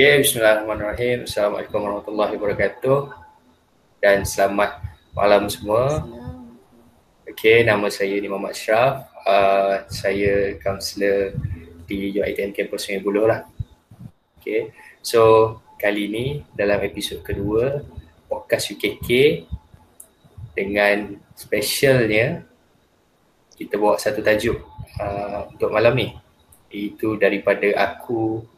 Okay, Bismillahirrahmanirrahim. Assalamualaikum warahmatullahi wabarakatuh. Dan selamat malam semua. Okay, nama saya ni Muhammad Ashraf. Uh, saya kaunselor di UiTM Campus Sungai Buloh lah. Okay, so kali ni dalam episod kedua podcast UKK dengan specialnya kita bawa satu tajuk uh, untuk malam ni itu daripada aku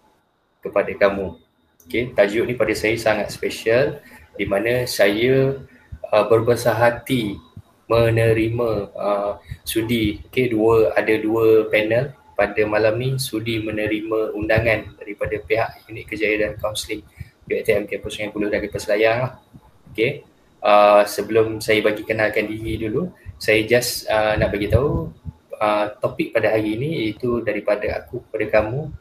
kepada kamu. Okay, tajuk ni pada saya sangat special di mana saya uh, berbesar hati menerima uh, sudi okay, dua ada dua panel pada malam ni sudi menerima undangan daripada pihak unit kejayaan dan kaunseling UiTM Kampus Sungai Buloh dan Kampus Layang lah. Okay. Uh, sebelum saya bagi kenalkan diri dulu, saya just uh, nak bagi tahu uh, topik pada hari ini iaitu daripada aku kepada kamu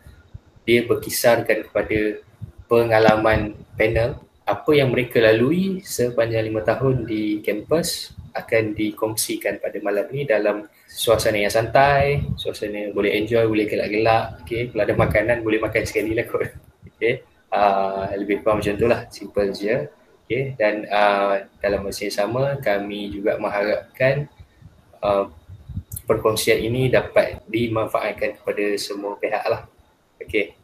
dia berkisarkan kepada pengalaman panel apa yang mereka lalui sepanjang lima tahun di kampus akan dikongsikan pada malam ni dalam suasana yang santai, suasana boleh enjoy, boleh gelak-gelak, okay. kalau ada makanan boleh makan sekali lah kot. Okay. Uh, lebih kurang macam tu lah, simple je. Okay. Dan uh, dalam masa yang sama kami juga mengharapkan uh, perkongsian ini dapat dimanfaatkan kepada semua pihak lah. Okay.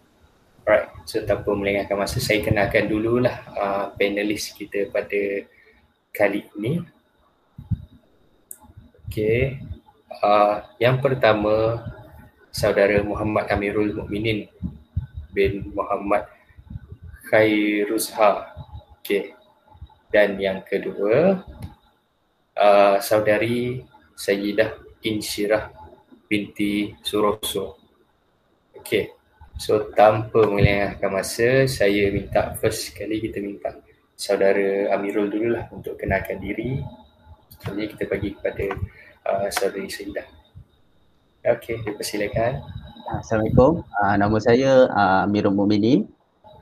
Alright, so tanpa melengahkan masa, saya kenalkan dululah uh, panelis kita pada kali ini. Okay, uh, yang pertama saudara Muhammad Amirul Mukminin bin Muhammad Khairuzha. Okay, dan yang kedua uh, saudari Sayyidah Insyirah binti Suroso. Okay, So tanpa melengahkan masa, saya minta first sekali kita minta saudara Amirul dulu lah untuk kenalkan diri. Seterusnya kita bagi kepada uh, saudari Saidah. Okey, dipersilakan. Assalamualaikum. Uh, nama saya uh, Amirul Muminin.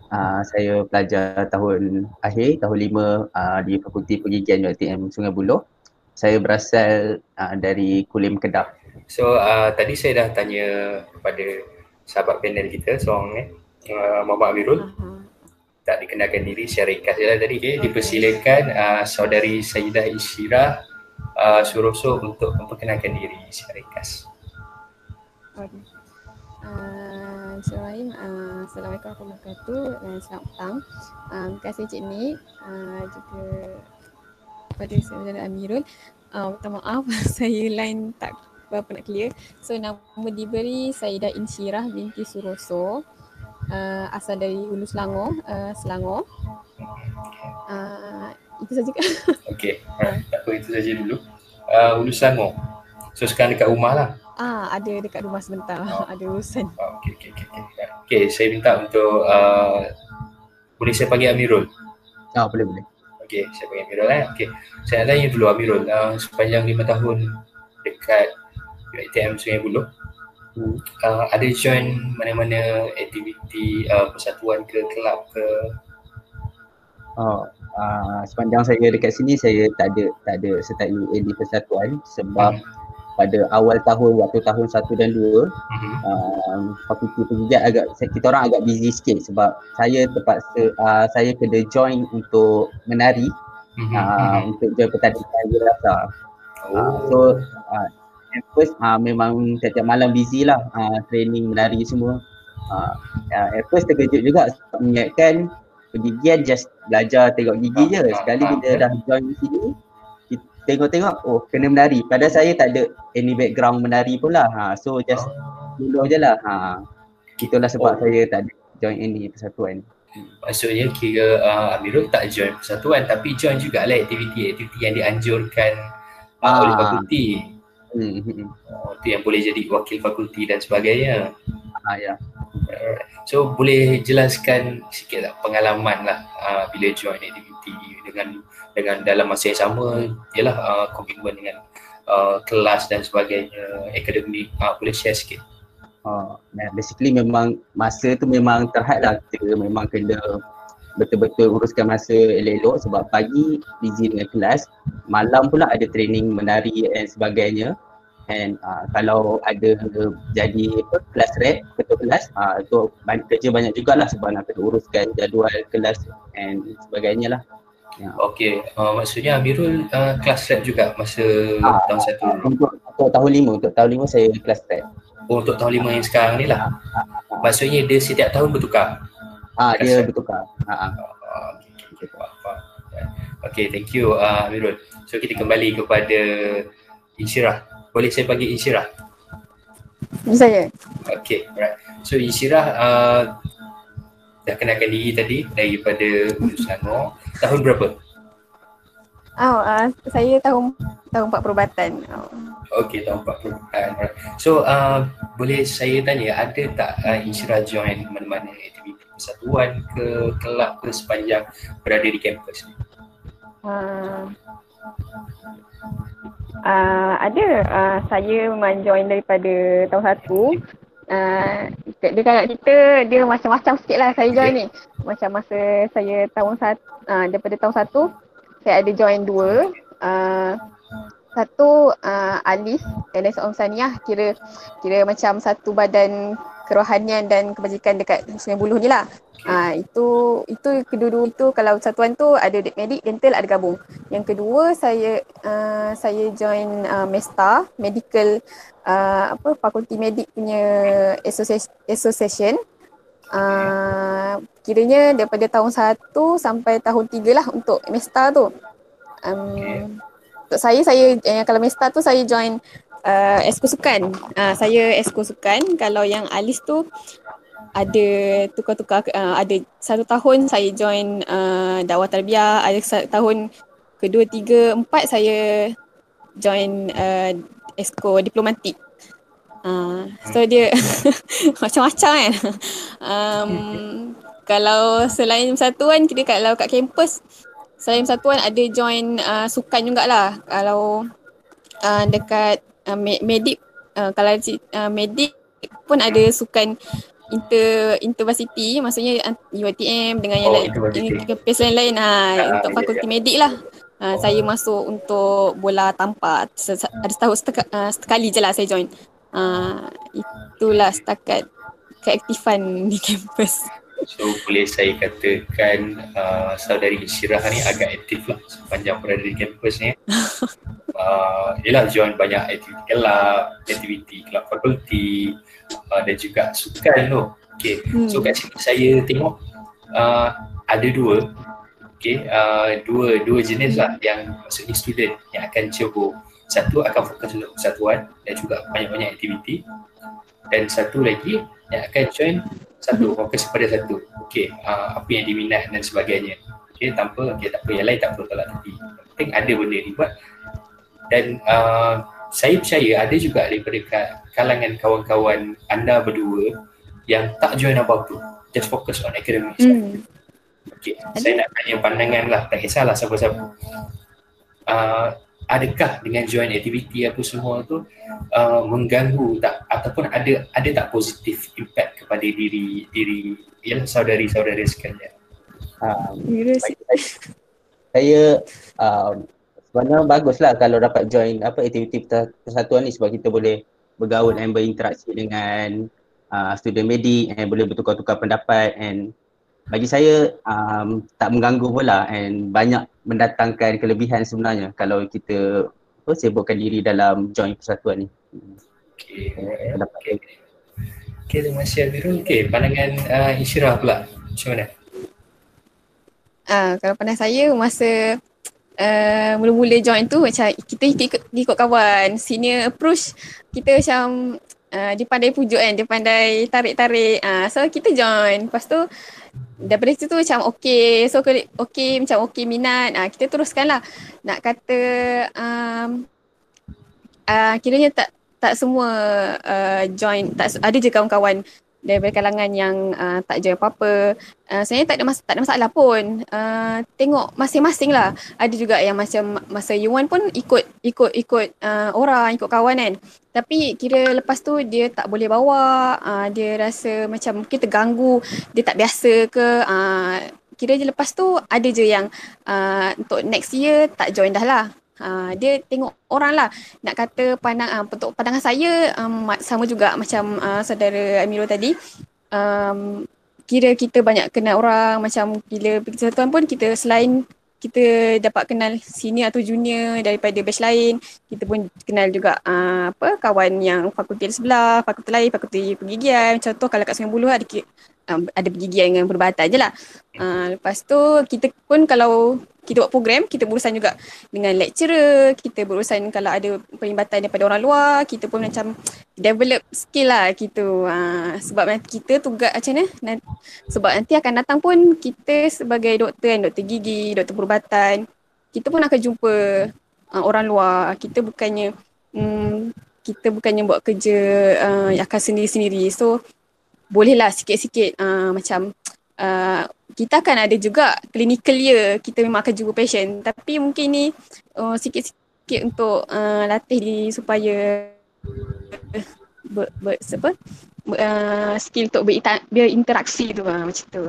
Uh, saya pelajar tahun akhir, tahun lima uh, di Fakulti Pergigian UiTM Sungai Buloh. Saya berasal uh, dari Kulim Kedah. So uh, tadi saya dah tanya kepada sahabat panel kita seorang eh uh, Muhammad Amirul uh-huh. tak dikenalkan diri secara ringkas je lah tadi okay. dipersilakan uh, saudari Sayyidah Isyirah uh, Suroso untuk memperkenalkan diri secara ringkas okay. Uh, uh, Assalamualaikum warahmatullahi wabarakatuh dan selamat petang. Uh, terima kasih Cik Nik uh, juga kepada saudara Amirul. Uh, minta maaf saya line tak berapa nak clear. So nama diberi Saidah Insyirah binti Suroso. Uh, asal dari Hulu Selangor, uh, Selangor. Uh, itu saja kan? Okay, alright. Tak apa, itu saja dulu. Uh, Hulu Selangor. So sekarang dekat rumah lah? Ah, ada dekat rumah sebentar. Oh. ada urusan. Oh, okay, okay, okay, okay. Okay, saya minta untuk uh, boleh saya panggil Amirul? Ah, boleh, boleh. Okay, saya panggil Amirul eh. Okay, saya nak tanya dulu Amirul. Uh, sepanjang lima tahun dekat UiTM Sungai Buloh hmm. uh, ada join mana-mana aktiviti uh, persatuan ke kelab ke Oh, uh, sepanjang saya dekat sini saya tak ada tak ada sertai di persatuan sebab hmm. pada awal tahun waktu tahun 1 dan 2 hmm. uh, fakulti penjijat agak kita orang agak busy sikit sebab saya terpaksa uh, saya kena join untuk menari hmm. uh, hmm. untuk join pertandingan rasa. Oh. Uh, so uh, first uh, memang tiap-tiap malam busy lah. Uh, training menari semua. Uh, uh, at first terkejut juga mengingatkan pergigian just belajar tengok gigi je. Sekali bila dah join sini tengok-tengok oh kena menari. Padahal saya tak ada any background menari pun lah. Ha, so just dulu je lah. Ha, itulah sebab oh. saya tak ada join any persatuan. Maksudnya kira uh, Amirul tak join persatuan tapi join juga lah aktiviti-aktiviti yang dianjurkan uh, oleh fakulti Hmm. Tu yang boleh jadi wakil fakulti dan sebagainya. Ah ya. So boleh jelaskan sikit tak pengalaman lah uh, bila join aktiviti dengan dengan dalam masa yang sama ialah uh, komitmen dengan uh, kelas dan sebagainya akademik uh, boleh share sikit. Uh, basically memang masa tu memang terhad lah kita memang kena betul-betul uruskan masa elok-elok sebab pagi busy dengan kelas malam pula ada training menari dan sebagainya and uh, kalau ada jadi apa kelas rep ketua kelas uh, tu banyak kerja banyak jugalah sebab nak kena uruskan jadual kelas and sebagainya lah Ya. Okey, uh, maksudnya Amirul uh, kelas rep juga masa uh, tahun satu. Untuk, untuk tahun lima, untuk tahun lima saya kelas rep. Oh, untuk tahun lima yang sekarang ni lah. Uh, maksudnya dia setiap tahun bertukar. Ah, uh, dia bertukar. Ha uh, uh. okay, okay, thank you uh, Amirul. So kita kembali kepada Insyirah. Boleh saya panggil Insyirah? Saya. Okay, right. So Insyirah uh, dah kenalkan diri tadi daripada Ulu Selangor. Tahun berapa? Oh, uh, saya tahun tahun 4 perubatan. Oh. Okey, tahun 4 perubatan. So, uh, boleh saya tanya, ada tak uh, Insyirah join mana-mana aktiviti persatuan ke kelab ke sepanjang berada di kampus ni? Uh, uh, ada. Uh, saya memang join daripada tahun 1 Uh, dia kakak kita dia macam-macam sikit lah saya join ni. Macam masa saya tahun satu, uh, daripada tahun satu Saya ada join dua. Uh, Satu uh, Alif, LS Om Saniah kira Kira macam satu badan kerohanian dan kebajikan dekat Sungai Buloh ni lah Ah itu itu kedua-dua itu kalau satuan tu ada medik dental ada gabung. Yang kedua saya uh, saya join uh, Mesta Medical uh, apa fakulti medik punya association. Uh, kiranya daripada tahun 1 sampai tahun 3 lah untuk Mesta tu. Um, untuk saya saya eh, kalau Mesta tu saya join uh, Esko Sukan. Uh, saya Esko Sukan. Kalau yang Alis tu ada tukar-tukar uh, ada satu tahun saya join uh, dakwah tarbiyah ada satu tahun kedua tiga empat saya join uh, esko diplomatik. Uh, so dia macam-macam kan. Um, kalau selain satuan kita kalau kat kampus selain satuan ada join uh, sukan jugalah. Kalau uh, dekat uh, medik uh, kalau uh, medik pun ada sukan inter intervarsity maksudnya UiTM dengan yang oh, lain kampus lain-lain ha, uh, untuk yeah, fakulti yeah. medik lah. Uh, oh. saya masuk untuk bola tanpa ada setahun seteka, uh, sekali je lah saya join. Uh, itulah setakat keaktifan di kampus. So boleh saya katakan uh, saudari Syirah ni agak aktif lah sepanjang berada di kampus ni. uh, yelah join banyak aktiviti kelab, aktiviti kelab fakulti, uh, dan juga sukan tu. Okay, hmm. so kat sini saya tengok uh, ada dua Okay, uh, dua dua jenis lah yang maksudnya student yang akan cuba satu akan fokus untuk persatuan dan juga banyak-banyak aktiviti dan satu lagi yang akan join satu fokus pada satu. Okay, uh, apa yang diminat dan sebagainya. Okay, tanpa, okay, tak apa. Yang lain tak perlu tolak tapi penting ada benda ni buat dan uh, saya percaya ada juga daripada kalangan kawan-kawan anda berdua yang tak join apa-apa. Just focus on academics. Mm. okay. saya nak tanya pandangan lah. Tak kisahlah siapa-siapa. Uh, adakah dengan join activity apa semua tu uh, mengganggu tak? Ataupun ada ada tak positif impact kepada diri diri ialah saudari-saudari sekalian? Um, saya um, sebenarnya baguslah kalau dapat join apa aktiviti persatuan ni sebab kita boleh bergaul dan berinteraksi dengan uh, student medik and boleh bertukar-tukar pendapat and bagi saya um, tak mengganggu pula and banyak mendatangkan kelebihan sebenarnya kalau kita apa, sibukkan diri dalam join persatuan ni. Okay. Okay. okay, terima kasih Amirul. Okay, pandangan uh, Isyirah pula macam mana? Uh, kalau pandang saya masa uh, mula-mula join tu macam kita ikut, ikut kawan senior approach kita macam uh, dia pandai pujuk kan dia pandai tarik-tarik. Uh, so kita join. Lepas tu daripada situ macam okay. So okay macam okay minat. Uh, kita teruskan lah. Nak kata um, uh, kiranya tak tak semua uh, join tak ada je kawan-kawan daripada kalangan yang uh, tak join apa-apa. Uh, sebenarnya tak ada, mas- tak ada masalah pun. Uh, tengok masing-masing lah. Ada juga yang macam masa U1 pun ikut ikut ikut uh, orang, ikut kawan kan. Tapi kira lepas tu dia tak boleh bawa, uh, dia rasa macam mungkin terganggu, dia tak biasa ke. Uh, kira je lepas tu ada je yang uh, untuk next year tak join dah lah. Uh, dia tengok orang lah. Nak kata pandang uh, untuk pandangan saya um, sama juga macam uh, saudara Amirul tadi. Um, kira kita banyak kenal orang macam bila pergi satuan pun kita selain kita dapat kenal senior atau junior daripada batch lain kita pun kenal juga uh, apa kawan yang fakulti sebelah fakulti lain fakulti pergigian. Contoh kalau kat Sungai Buloh ada um, ada pergigian dengan perubatan je lah. Uh, lepas tu kita pun kalau kita buat program, kita berurusan juga dengan lecturer, kita berurusan kalau ada perlimbatan daripada orang luar, kita pun macam develop skill lah gitu. Ha, sebab kita tugas macam mana, sebab nanti akan datang pun kita sebagai doktor kan, doktor gigi, doktor perubatan, kita pun akan jumpa uh, orang luar. Kita bukannya, um, kita bukannya buat kerja uh, yang akan sendiri-sendiri. So, bolehlah sikit-sikit uh, macam uh, kita akan ada juga clinical year kita memang akan jumpa patient. Tapi mungkin ni uh, sikit-sikit untuk uh, latih diri supaya ber, ber, apa, ber, uh, skill untuk berinteraksi tu uh, macam tu.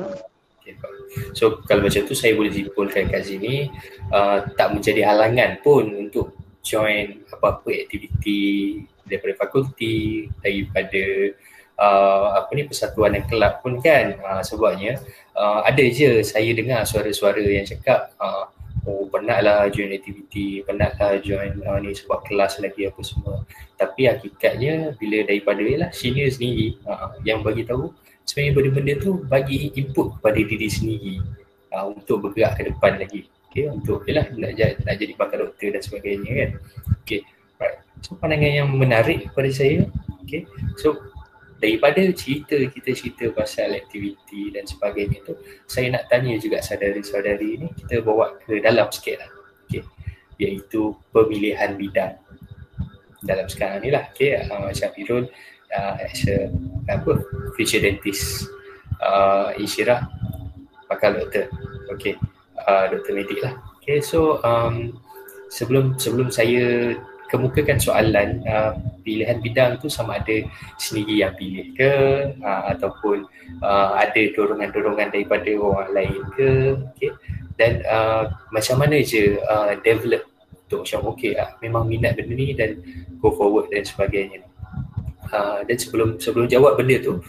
So kalau macam tu saya boleh simpulkan kat sini uh, tak menjadi halangan pun untuk join apa-apa aktiviti daripada fakulti daripada uh, apa ni persatuan dan kelab pun kan uh, sebabnya uh, ada je saya dengar suara-suara yang cakap uh, oh penatlah join aktiviti penatlah join uh, ni sebab kelas lagi apa semua tapi hakikatnya bila daripada lah senior sendiri uh, yang bagi tahu sebenarnya benda-benda tu bagi input kepada diri sendiri uh, untuk bergerak ke depan lagi okay, untuk yalah, nak, nak jadi pakar doktor dan sebagainya kan okay, right. so pandangan yang menarik kepada saya okay. so daripada cerita kita cerita pasal aktiviti dan sebagainya tu saya nak tanya juga saudari-saudari ni kita bawa ke dalam sikit lah okay. iaitu pemilihan bidang dalam sekarang ni lah okay. uh, macam Irul uh, as a apa, future dentist uh, Isyirah pakar doktor okay. uh, doktor medik lah okay. so um, sebelum sebelum saya kemukakan soalan uh, pilihan bidang tu sama ada sendiri yang pilih ke uh, ataupun uh, ada dorongan-dorongan daripada orang lain ke okay. dan uh, macam mana je uh, develop untuk macam okay uh, memang minat benda ni dan go forward dan sebagainya uh, dan sebelum sebelum jawab benda tu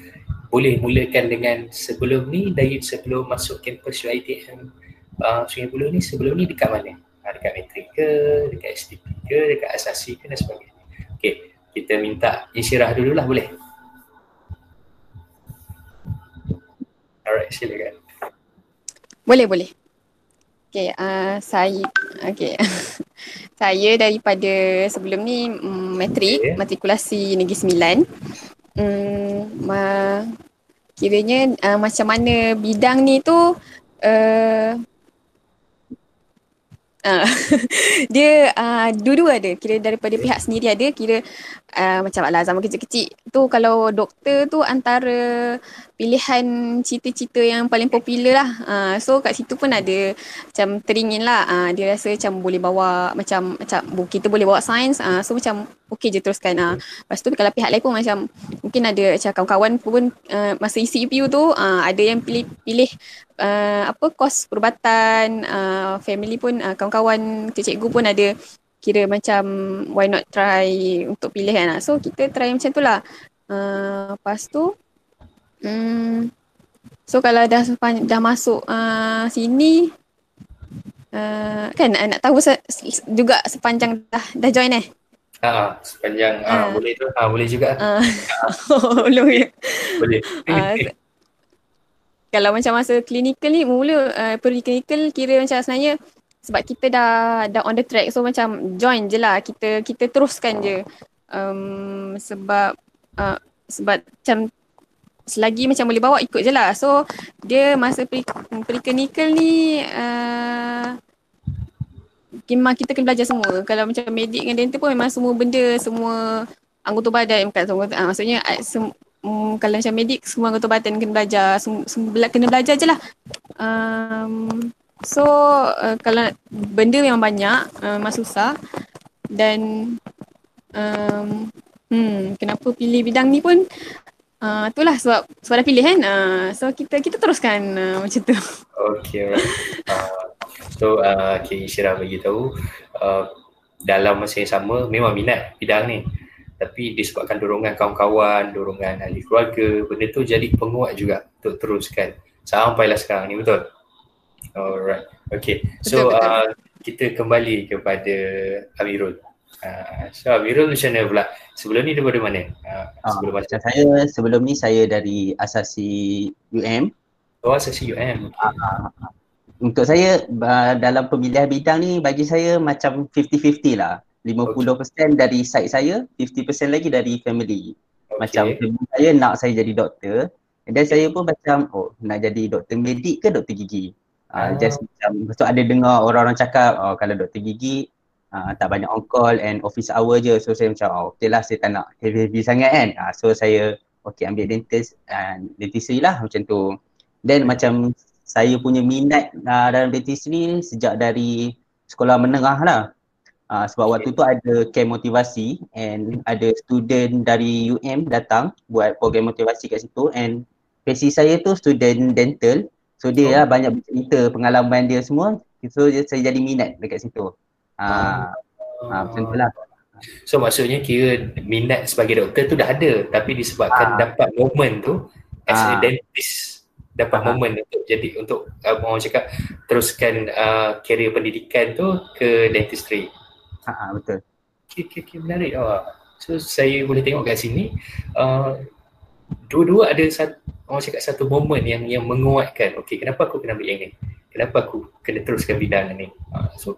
boleh mulakan dengan sebelum ni dari sebelum masuk kampus UiTM uh, Sungai Buloh ni sebelum ni dekat mana? Dekat metrik ke, dekat STP ke, dekat asasi ke dan sebagainya. Okey, kita minta isyirah dululah boleh? Alright, silakan. Boleh, boleh. Okay, uh, saya okay. saya daripada sebelum ni um, matrik, okay. matrikulasi Negeri Sembilan. Um, ma, kiranya uh, macam mana bidang ni tu uh, Dia uh, dua-dua ada. Kira daripada pihak sendiri ada kira uh, macam lah zaman kecil-kecil tu kalau doktor tu antara pilihan cita-cita yang paling popular lah. Uh, so kat situ pun ada macam teringin lah. Uh, dia rasa macam boleh bawa macam macam kita boleh bawa sains. Uh, so macam okey je teruskan. Uh. lepas tu kalau pihak lain pun macam mungkin ada macam kawan-kawan pun uh, masa isi EPU tu uh, ada yang pilih pilih uh, apa kos perubatan. Uh, family pun uh, kawan-kawan cikgu pun ada kira macam why not try untuk pilih kan so kita try macam tu lah uh, lepas tu um, so kalau dah dah masuk uh, sini uh, kan nak tahu se- juga sepanjang dah dah join eh Ha, sepanjang uh. Uh, boleh tu ha, boleh juga. Uh. boleh. boleh. Uh, kalau macam masa clinical ni mula uh, pergi clinical kira macam sebenarnya sebab kita dah dah on the track. So macam join je lah. Kita kita teruskan je. Um, sebab uh, sebab macam selagi macam boleh bawa ikut je lah. So dia masa pre, clinical ni uh, memang kita kena belajar semua. Kalau macam medik dengan dental pun memang semua benda semua anggota badan bukan semua uh, maksudnya uh, sem- um, kalau macam medik semua anggota badan kena belajar. Semua, semua kena belajar je lah. Um, so uh, kalau benda memang banyak uh, memang susah. Dan um, hmm, kenapa pilih bidang ni pun uh, itulah sebab sebab dah pilih kan? Uh, so kita kita teruskan uh, macam tu. Okay uh, so uh, okay Isyirah bagi tahu uh, dalam masa yang sama memang minat bidang ni. Tapi disebabkan dorongan kawan-kawan, dorongan ahli keluarga, benda tu jadi penguat juga untuk teruskan. Sampailah sekarang ni betul? Alright, okay. So betul, betul. Uh, kita kembali kepada Amirul. Uh, so Amirul macam mana pula? Sebelum ni daripada mana? Uh, sebelum uh, macam saya, sebelum ni saya dari asasi UM. Oh asasi UM. Okay. Uh, untuk saya uh, dalam pemilihan bidang ni bagi saya macam 50-50 lah. 50% okay. dari side saya, 50% lagi dari family. Okay. Macam saya nak saya jadi doktor dan saya pun macam oh nak jadi doktor medik ke doktor gigi. Uh, just macam so ada dengar orang-orang cakap oh kalau doktor gigi uh, tak banyak on call and office hour je so saya macam oh okay lah saya tak nak heavy-heavy sangat kan. Uh, so saya okay ambil dentist and dentistry lah macam tu. Then macam saya punya minat uh, dalam dentistry sejak dari sekolah menengah lah. Uh, sebab waktu tu ada camp motivasi and ada student dari UM datang buat program motivasi kat situ and pesi saya tu student dental so dia oh. lah banyak bercerita pengalaman dia semua so saya jadi minat dekat situ. Uh, uh, uh, macam tu lah. So maksudnya kira minat sebagai doktor tu dah ada tapi disebabkan uh. dapat moment tu as uh. a dentist dapat uh. moment untuk jadi untuk uh, orang cakap teruskan uh, career pendidikan tu ke dentistry. Ha, betul. Okay, okay, okay, menarik. Oh. So saya boleh tengok kat sini uh, dua-dua ada satu orang cakap satu momen yang yang menguatkan. Okey kenapa aku kena ambil yang ni? Kenapa aku kena teruskan bidang ni? Uh, so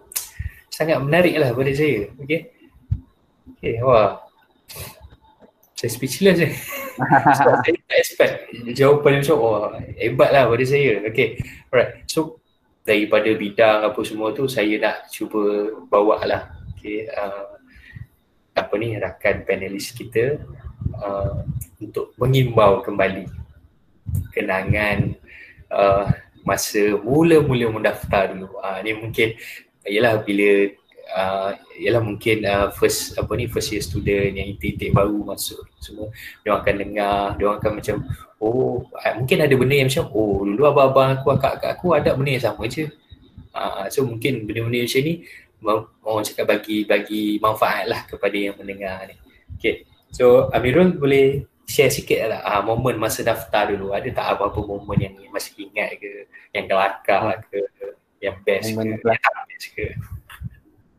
sangat menarik lah pada saya okey? Okey wah. Saya speechless ni. Sebab saya tak expect jawapan macam wah hebat lah pada saya. Okey alright. So daripada bidang apa semua tu saya nak cuba bawa lah okay, uh, apa ni rakan panelis kita uh, untuk mengimbau kembali kenangan uh, masa mula-mula mendaftar dulu. Uh, ni mungkin ialah bila uh, ialah mungkin uh, first apa ni first year student yang intake baru masuk semua dia akan dengar dia akan macam oh uh, mungkin ada benda yang macam oh dulu abang-abang aku akak-akak aku ada benda yang sama je. Uh, so mungkin benda-benda macam ni orang cakap bagi bagi manfaat lah kepada yang mendengar ni. Okay. So Amirul boleh share sikit lah uh, momen masa daftar dulu. Ada tak apa-apa momen yang masih ingat ke, yang kelakar hmm. ke, yang best momen ke, yang tak best ke?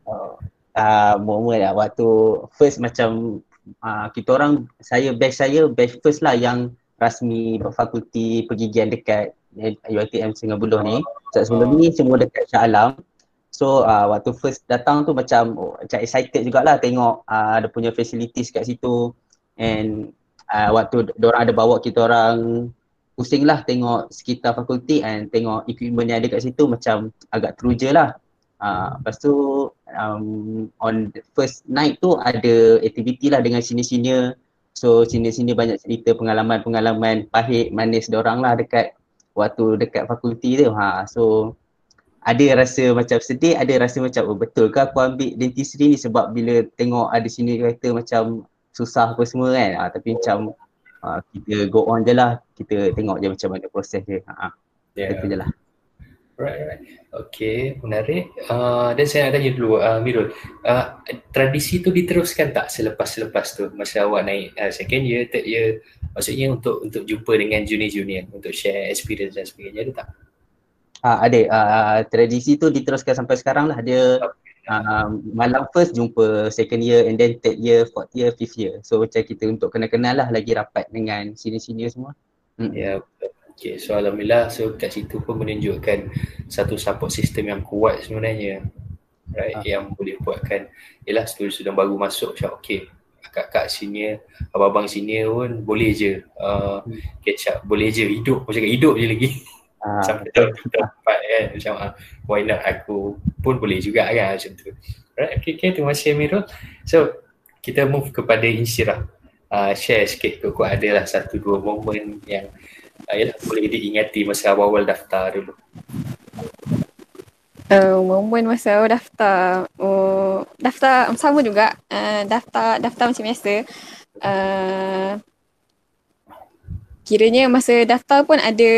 Oh. Uh, momen lah waktu first macam uh, kita orang, saya best saya best first lah yang rasmi fakulti pergigian dekat UiTM Sungai Buloh ni. So, sebelum ni semua dekat Shah Alam. So uh, waktu first datang tu macam oh, macam excited jugalah tengok uh, ada punya facilities kat situ and uh, waktu orang ada bawa kita orang pusing lah tengok sekitar fakulti and tengok equipment yang ada kat situ macam agak teruja lah. Uh, lepas tu um, on the first night tu ada aktiviti lah dengan senior-senior So senior-senior banyak cerita pengalaman-pengalaman pahit manis orang lah dekat waktu dekat fakulti tu. Ha, so ada rasa macam sedih, ada rasa macam oh betul ke aku ambil dentistry ni sebab bila tengok ada sini kata macam susah apa semua kan. Ha, tapi macam ha, kita go on je lah, kita tengok je macam mana proses dia. Ha, yeah. Itu je lah. Right, right. Okay, menarik. Uh, dan saya nak tanya dulu, uh, Mirul. Uh, tradisi tu diteruskan tak selepas-selepas tu masa awak naik uh, second year, third year? Maksudnya untuk untuk jumpa dengan junior-junior, untuk share experience dan sebagainya, ada tak? Uh, ada. Uh, tradisi tu diteruskan sampai sekarang lah. Dia uh, malam first jumpa second year and then third year, fourth year, fifth year. So macam kita untuk kenal-kenal lah lagi rapat dengan senior-senior semua. Hmm. ya yeah, Okay, so Alhamdulillah. So kat situ pun menunjukkan satu support system yang kuat sebenarnya. Right, ha. yang boleh buatkan ialah student-student baru masuk. Macam okay kakak-kakak senior, abang-abang senior pun boleh je uh, catch up, boleh je hidup, macam hidup je lagi Macam betul. dapat kan macam uh, why not aku pun boleh juga kan macam tu. Right okay, okay terima kasih Amirul. So kita move kepada Insyirah. Uh, share sikit tu kau ada lah satu dua momen yang uh, yalah, boleh diingati masa awal-awal daftar dulu. Uh, momen masa awal daftar uh, daftar sama juga. Uh, daftar daftar macam biasa. Uh, kiranya masa daftar pun ada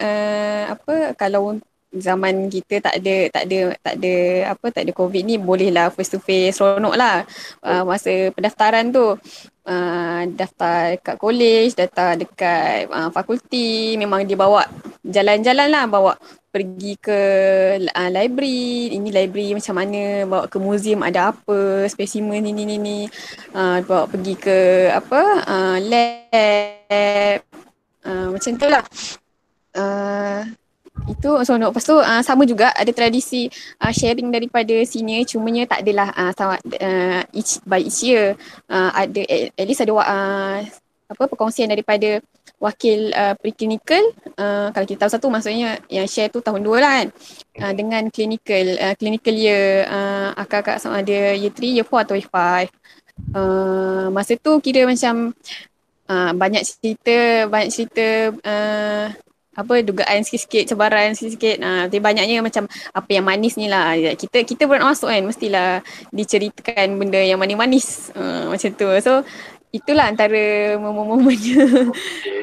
uh, apa kalau zaman kita tak ada tak ada tak ada apa tak ada covid ni bolehlah face to face seronok lah uh, masa pendaftaran tu. Uh, daftar dekat college daftar dekat uh, fakulti memang dia bawa jalan-jalan lah bawa pergi ke uh, library. Ini library macam mana bawa ke museum ada apa spesimen ni ni ni uh, bawa pergi ke apa uh, lab uh, macam tu lah. Uh, itu seronok. Lepas tu uh, sama juga ada tradisi uh, sharing daripada senior. Cumanya tak adalah uh, sama uh, each, by each year. Uh, ada at, least ada uh, apa perkongsian daripada wakil uh, preclinical. Uh, kalau kita tahu satu maksudnya yang share tu tahun dua lah kan. Uh, dengan clinical uh, clinical year uh, akak-akak sama ada year 3 year 4 atau year 5 uh, masa tu kira macam uh, banyak cerita banyak cerita uh, apa dugaan sikit-sikit cabaran sikit-sikit. Ah tapi banyaknya macam apa yang manis ni lah. Ya, kita kita pun masuk kan mestilah diceritakan benda yang manis-manis. Uh, macam tu. So itulah antara momen-momennya.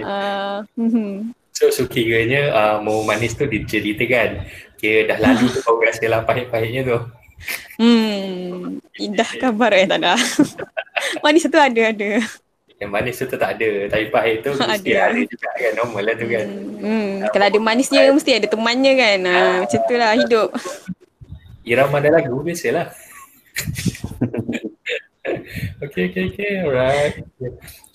Uh, so so kiranya uh, momen manis tu diceritakan. Kira dah lalu tu kau rasalah pahit-pahitnya tu. Hmm indah kabar eh tak ada manis tu ada ada yang manis tu tak ada tapi pahit tu mesti ada, ada juga kan normal lah tu kan hmm. Hmm. Uh, kalau ada manisnya pahit. mesti ada temannya kan uh, uh, macam tu lah hidup irama ada lagu biasalah okay, okay, okay, alright.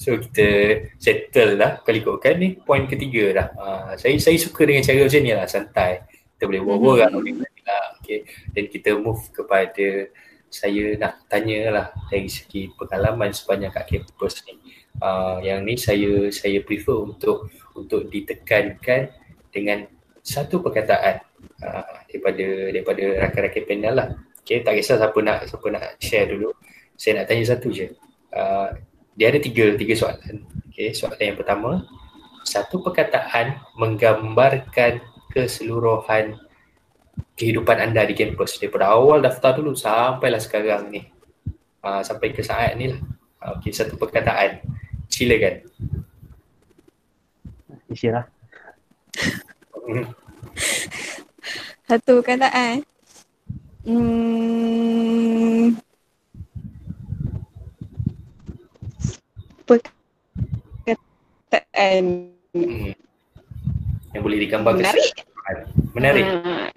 So kita settle lah kali ikutkan ni point ketiga dah. Uh, saya saya suka dengan cara macam ni lah, santai. Kita boleh berbual mm-hmm. lah. Okay. Dan kita move kepada saya nak tanya lah dari segi pengalaman sepanjang kat campus ni uh, yang ni saya saya prefer untuk untuk ditekankan dengan satu perkataan uh, daripada daripada rakan-rakan panel lah. Okay, tak kisah siapa nak siapa nak share dulu. Saya nak tanya satu je. Uh, dia ada tiga tiga soalan. Okay, soalan yang pertama, satu perkataan menggambarkan keseluruhan kehidupan anda di kampus daripada awal daftar dulu sampailah sekarang ni. Uh, sampai ke saat ni lah. Uh, okay, satu perkataan silakan. Isyirah. Satu kataan. Hmm. Perkataan. Hmm. Yang boleh digambarkan. Menarik. Menarik. Uh,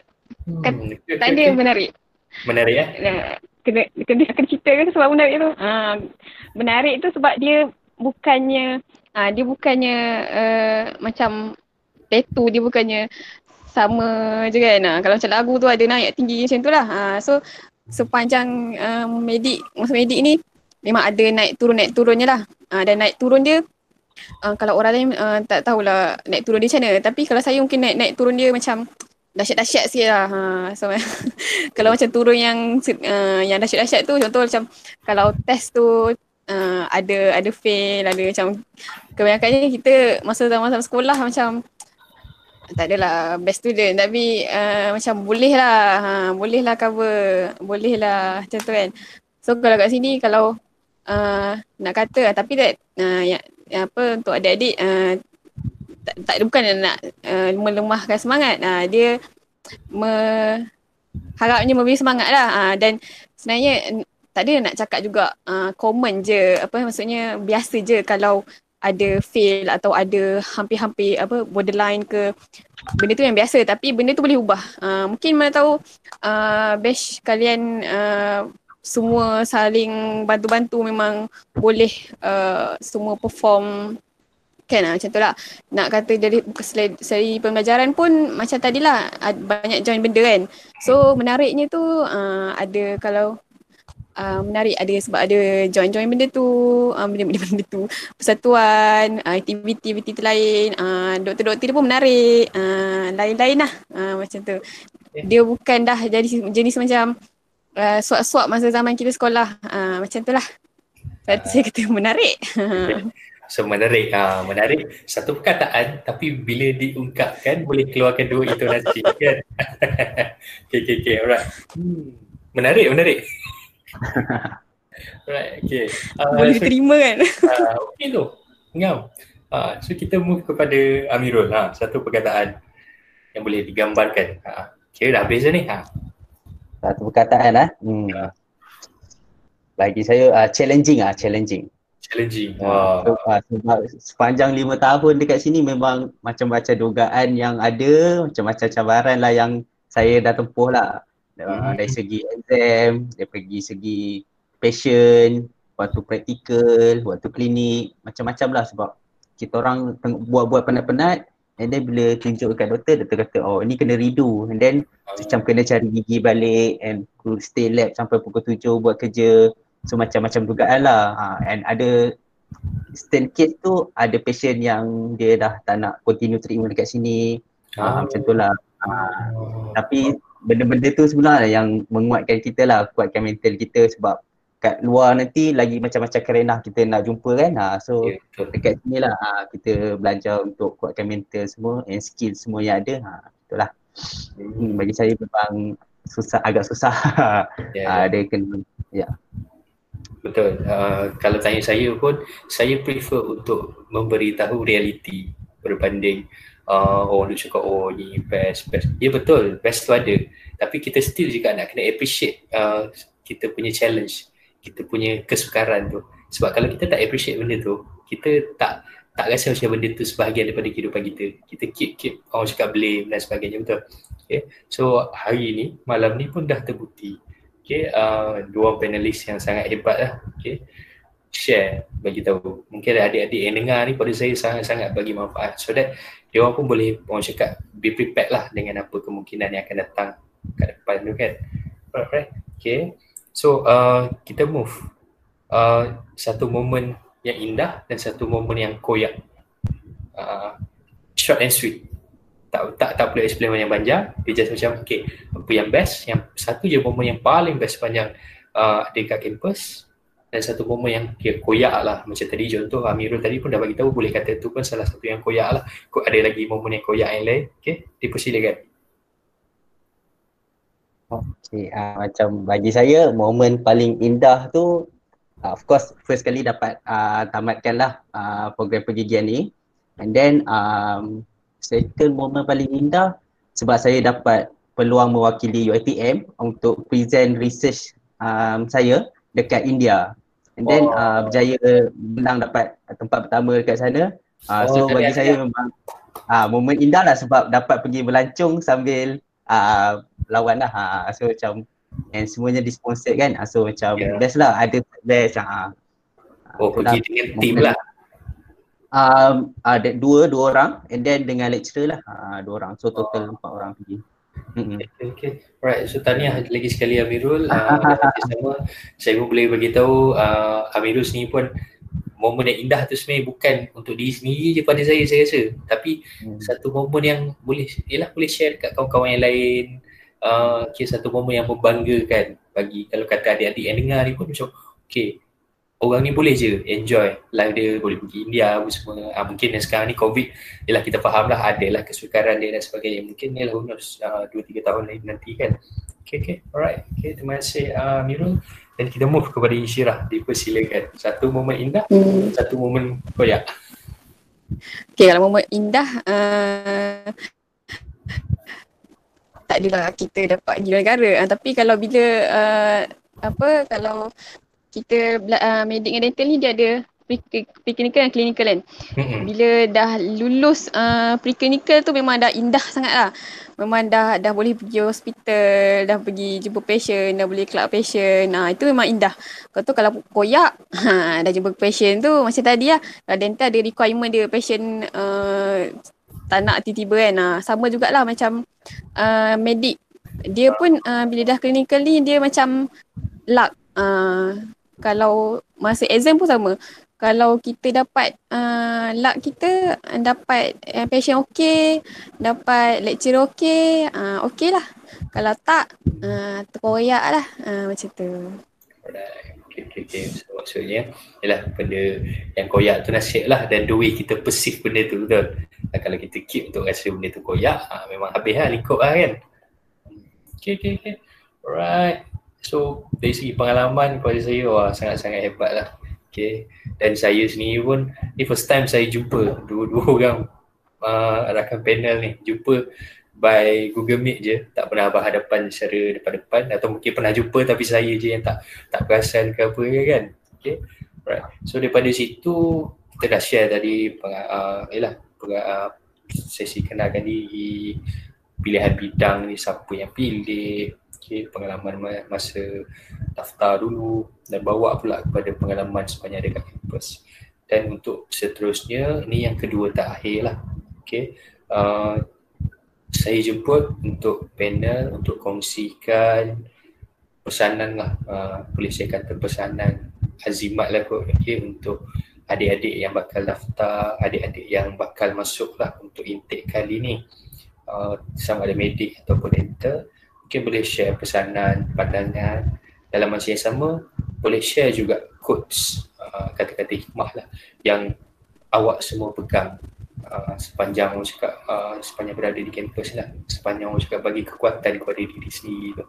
kan, hmm. Tak ada menarik. Menarik ya? Kena, kena, kena cerita kan sebab menarik tu. Uh, menarik tu sebab dia bukannya uh, dia bukannya uh, macam tattoo dia bukannya sama je kan. Uh, kalau macam lagu tu ada naik tinggi macam tu lah. Uh, so sepanjang uh, medik masa medik ni memang ada naik turun naik turunnya lah. Uh, dan naik turun dia uh, kalau orang lain uh, tak tahulah naik turun dia macam mana. Tapi kalau saya mungkin naik naik turun dia macam dahsyat-dahsyat sikit lah. Ha, so, kalau macam turun yang uh, yang dahsyat-dahsyat tu contoh macam kalau test tu uh, ada ada fail ada macam kebanyakannya kita masa zaman-zaman sekolah macam tak adalah best student tapi uh, macam boleh lah ha, boleh lah cover boleh lah macam tu kan so kalau kat sini kalau uh, nak kata tapi tak uh, yang apa untuk adik-adik uh, tak, tak bukan nak uh, melemahkan semangat. Uh, dia me, harapnya memberi semangat lah. Uh, dan sebenarnya tak ada nak cakap juga uh, common je. Apa maksudnya biasa je kalau ada fail atau ada hampir-hampir apa borderline ke benda tu yang biasa. Tapi benda tu boleh ubah. Uh, mungkin mana tahu uh, batch kalian uh, semua saling bantu-bantu memang boleh uh, semua perform kan lah, macam tu lah nak kata dari seri pembelajaran pun macam tadilah banyak join benda kan so menariknya tu uh, ada kalau uh, menarik ada sebab ada join-join benda tu, uh, benda-benda benda tu, persatuan, uh, aktiviti-aktiviti lain, uh, doktor-doktor dia pun menarik, uh, lain-lain lah uh, macam tu. Dia bukan dah jadi jenis macam uh, suap-suap masa zaman kita sekolah, uh, macam tu lah. Uh, saya kata menarik. So menarik, uh, menarik satu perkataan tapi bila diungkapkan boleh keluarkan dua intonasi kan. okay, okay, okay, alright. Hmm. Menarik, menarik. right, okay. Uh, Boleh so, terima kan? Uh, okay tu, ngam. Uh, so kita move kepada Amirul, ha, satu perkataan. yang boleh digambarkan. Ha. Kira dah habis ni. Ha. Satu perkataan lah. Hmm. Ya. Bagi saya uh, challenging ah, challenging. Challenging. Wow. So, uh, sebab sepanjang lima tahun dekat sini memang macam-macam dugaan yang ada, macam-macam cabaran lah yang saya dah tempuh lah. Mm-hmm. Dari segi exam, dari segi passion, waktu praktikal, waktu klinik, macam-macam lah sebab kita orang buat-buat penat-penat and then bila tunjuk dekat doktor, doktor kata oh ni kena redo and then uh. macam kena cari gigi balik and stay lab sampai pukul tujuh buat kerja so macam-macam dugaan lah. Ha, and ada stand case tu ada patient yang dia dah tak nak continue treatment dekat sini. Ha, macam tu lah. Ha, tapi benda-benda tu sebenarnya yang menguatkan kita lah, kuatkan mental kita. Sebab kat luar nanti lagi macam-macam kerenah kita nak jumpa kan. Ha. so yeah, dekat sini lah ha, kita belajar untuk kuatkan mental semua and skill semua yang ada. Ha, itulah hmm, bagi saya memang susah agak susah. Yeah, ha, dia kena ya. yeah. Betul. Uh, kalau tanya saya pun saya prefer untuk memberitahu realiti berbanding uh, orang tu cakap oh ni best best. Ya betul. Best tu ada. Tapi kita still juga nak kena appreciate uh, kita punya challenge kita punya kesukaran tu. Sebab kalau kita tak appreciate benda tu kita tak tak rasa macam benda tu sebahagian daripada kehidupan kita. Kita keep keep orang cakap blame dan sebagainya. Betul. Okay. so hari ni malam ni pun dah terbukti okay. uh, dua panelis yang sangat hebat lah okay. share bagi tahu mungkin ada adik-adik yang dengar ni pada saya sangat-sangat bagi manfaat so that dia orang pun boleh orang cakap be prepared lah dengan apa kemungkinan yang akan datang kat depan tu kan alright okay So uh, kita move uh, satu momen yang indah dan satu momen yang koyak. Uh, short and sweet. Tak tak tak perlu explain banyak panjang. Dia just macam okay, apa yang best, yang satu je momen yang paling best sepanjang uh, dekat kampus dan satu momen yang okay, koyak lah macam tadi contoh Amirul tadi pun dah bagi tahu boleh kata tu pun salah satu yang koyak lah. Ada lagi momen yang koyak yang lain. Okay, dipersilakan. Okay, uh, macam bagi saya momen paling indah tu uh, of course first kali dapat uh, tamatkan lah uh, program pergigian ni and then um, second momen paling indah sebab saya dapat peluang mewakili UiTM untuk present research um, saya dekat India and then oh. uh, berjaya menang dapat tempat pertama dekat sana uh, so oh, bagi saya memang uh, momen indah lah sebab dapat pergi berlancung sambil uh, lawan lah. Ha. So macam and semuanya disponsored kan. Ha. So macam yeah. best lah ada best. Ha. Oh pergi lah. dengan team lah. Um, ada uh, dua, dua orang and then dengan lecturer lah uh, dua orang. So total oh. empat orang pergi. Mm-hmm. Okay, okay. Alright, so tanya lagi sekali Amirul. Uh, sama, saya pun boleh beritahu uh, Amirul sendiri pun momen yang indah tu sebenarnya bukan untuk diri sendiri je pada saya saya rasa tapi hmm. satu momen yang boleh ialah boleh share dekat kawan-kawan yang lain uh, okay, satu momen yang membanggakan bagi kalau kata adik-adik yang dengar ni pun macam okay orang ni boleh je enjoy life dia boleh pergi India apa semua. Uh, mungkin yang sekarang ni covid ialah kita faham lah ada lah kesukaran dia dan sebagainya. Mungkin ni lah uh, 2-3 tahun lagi nanti kan. Okay okay alright. Okay terima kasih uh, Mirul dan kita move kepada Insyirah. Dipersilakan satu momen indah hmm. satu momen koyak. Okay kalau momen indah uh, tak adalah kita dapat pergi negara uh, tapi kalau bila uh, apa kalau kita uh, medik dengan dental ni dia ada pre-clinical dan clinical kan. Mm-hmm. Bila dah lulus uh, pre-clinical tu memang dah indah sangat lah. Memang dah dah boleh pergi hospital, dah pergi jumpa patient, dah boleh kelak patient. Nah, itu memang indah. Kau tu kalau koyak, ha, dah jumpa patient tu macam tadi lah. Kalau dental ada requirement dia patient uh, tak nak tiba-tiba kan. Nah, sama jugalah macam uh, medik. Dia pun uh, bila dah clinical ni dia macam luck. Uh, kalau masa exam pun sama. Kalau kita dapat uh, luck kita dapat uh, passion okey dapat lecturer okey uh, okey lah. Kalau tak uh, terkoyak lah uh, macam tu. Okay, okay, okay. So, maksudnya ialah benda yang koyak tu nasib lah. Dan the way kita perceive benda tu betul? Dan kalau kita keep untuk rasa benda tu koyak ha, memang habis lah lingkup lah kan? Okay, okay, okay. alright so dari segi pengalaman pada saya wah sangat-sangat hebat lah Okay. Dan saya sendiri pun ni first time saya jumpa dua-dua orang uh, rakan panel ni. Jumpa by Google Meet je. Tak pernah berhadapan secara depan-depan. Atau mungkin pernah jumpa tapi saya je yang tak tak perasan ke apa ke kan. Okay. Right so daripada situ kita dah share tadi uh, yalah uh, sesi kenalkan diri pilihan bidang ni siapa yang pilih okay, pengalaman masa daftar dulu dan bawa pula kepada pengalaman sepanjang dekat kampus. Dan untuk seterusnya ni yang kedua terakhir lah okay. uh, saya jemput untuk panel untuk kongsikan pesanan lah. Uh, boleh saya kata pesanan azimat lah kot okay, untuk adik-adik yang bakal daftar, adik-adik yang bakal masuk lah untuk intake kali ni. Uh, sama ada medik ataupun dental mungkin boleh share pesanan, pandangan dalam masa yang sama. Boleh share juga quotes uh, kata-kata hikmah lah yang awak semua pegang. Uh, sepanjang orang cakap uh, sepanjang berada di kampus lah. Sepanjang orang cakap bagi kekuatan kepada diri sendiri tu.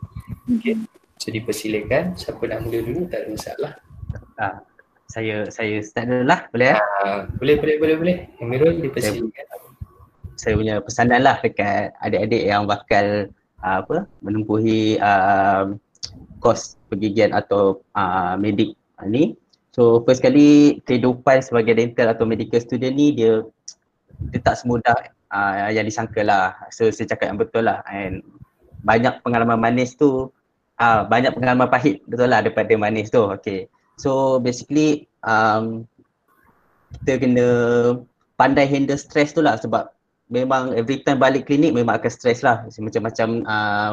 Okay. so dipersilakan. Siapa nak mula dulu? Tak ada masalah. Uh, saya saya start dulu lah. Boleh ya? Uh, boleh boleh boleh boleh. Amirul dipersilakan. Saya, saya punya pesanan lah dekat adik-adik yang bakal uh, apa menempuhi uh, kos pergigian atau uh, medik uh, ni So first kali kehidupan sebagai dental atau medical student ni dia dia tak semudah uh, yang disangka lah. So saya cakap yang betul lah and banyak pengalaman manis tu uh, banyak pengalaman pahit betul lah daripada manis tu. Okay. So basically um, kita kena pandai handle stress tu lah sebab memang every time balik klinik memang akan stress lah macam-macam uh,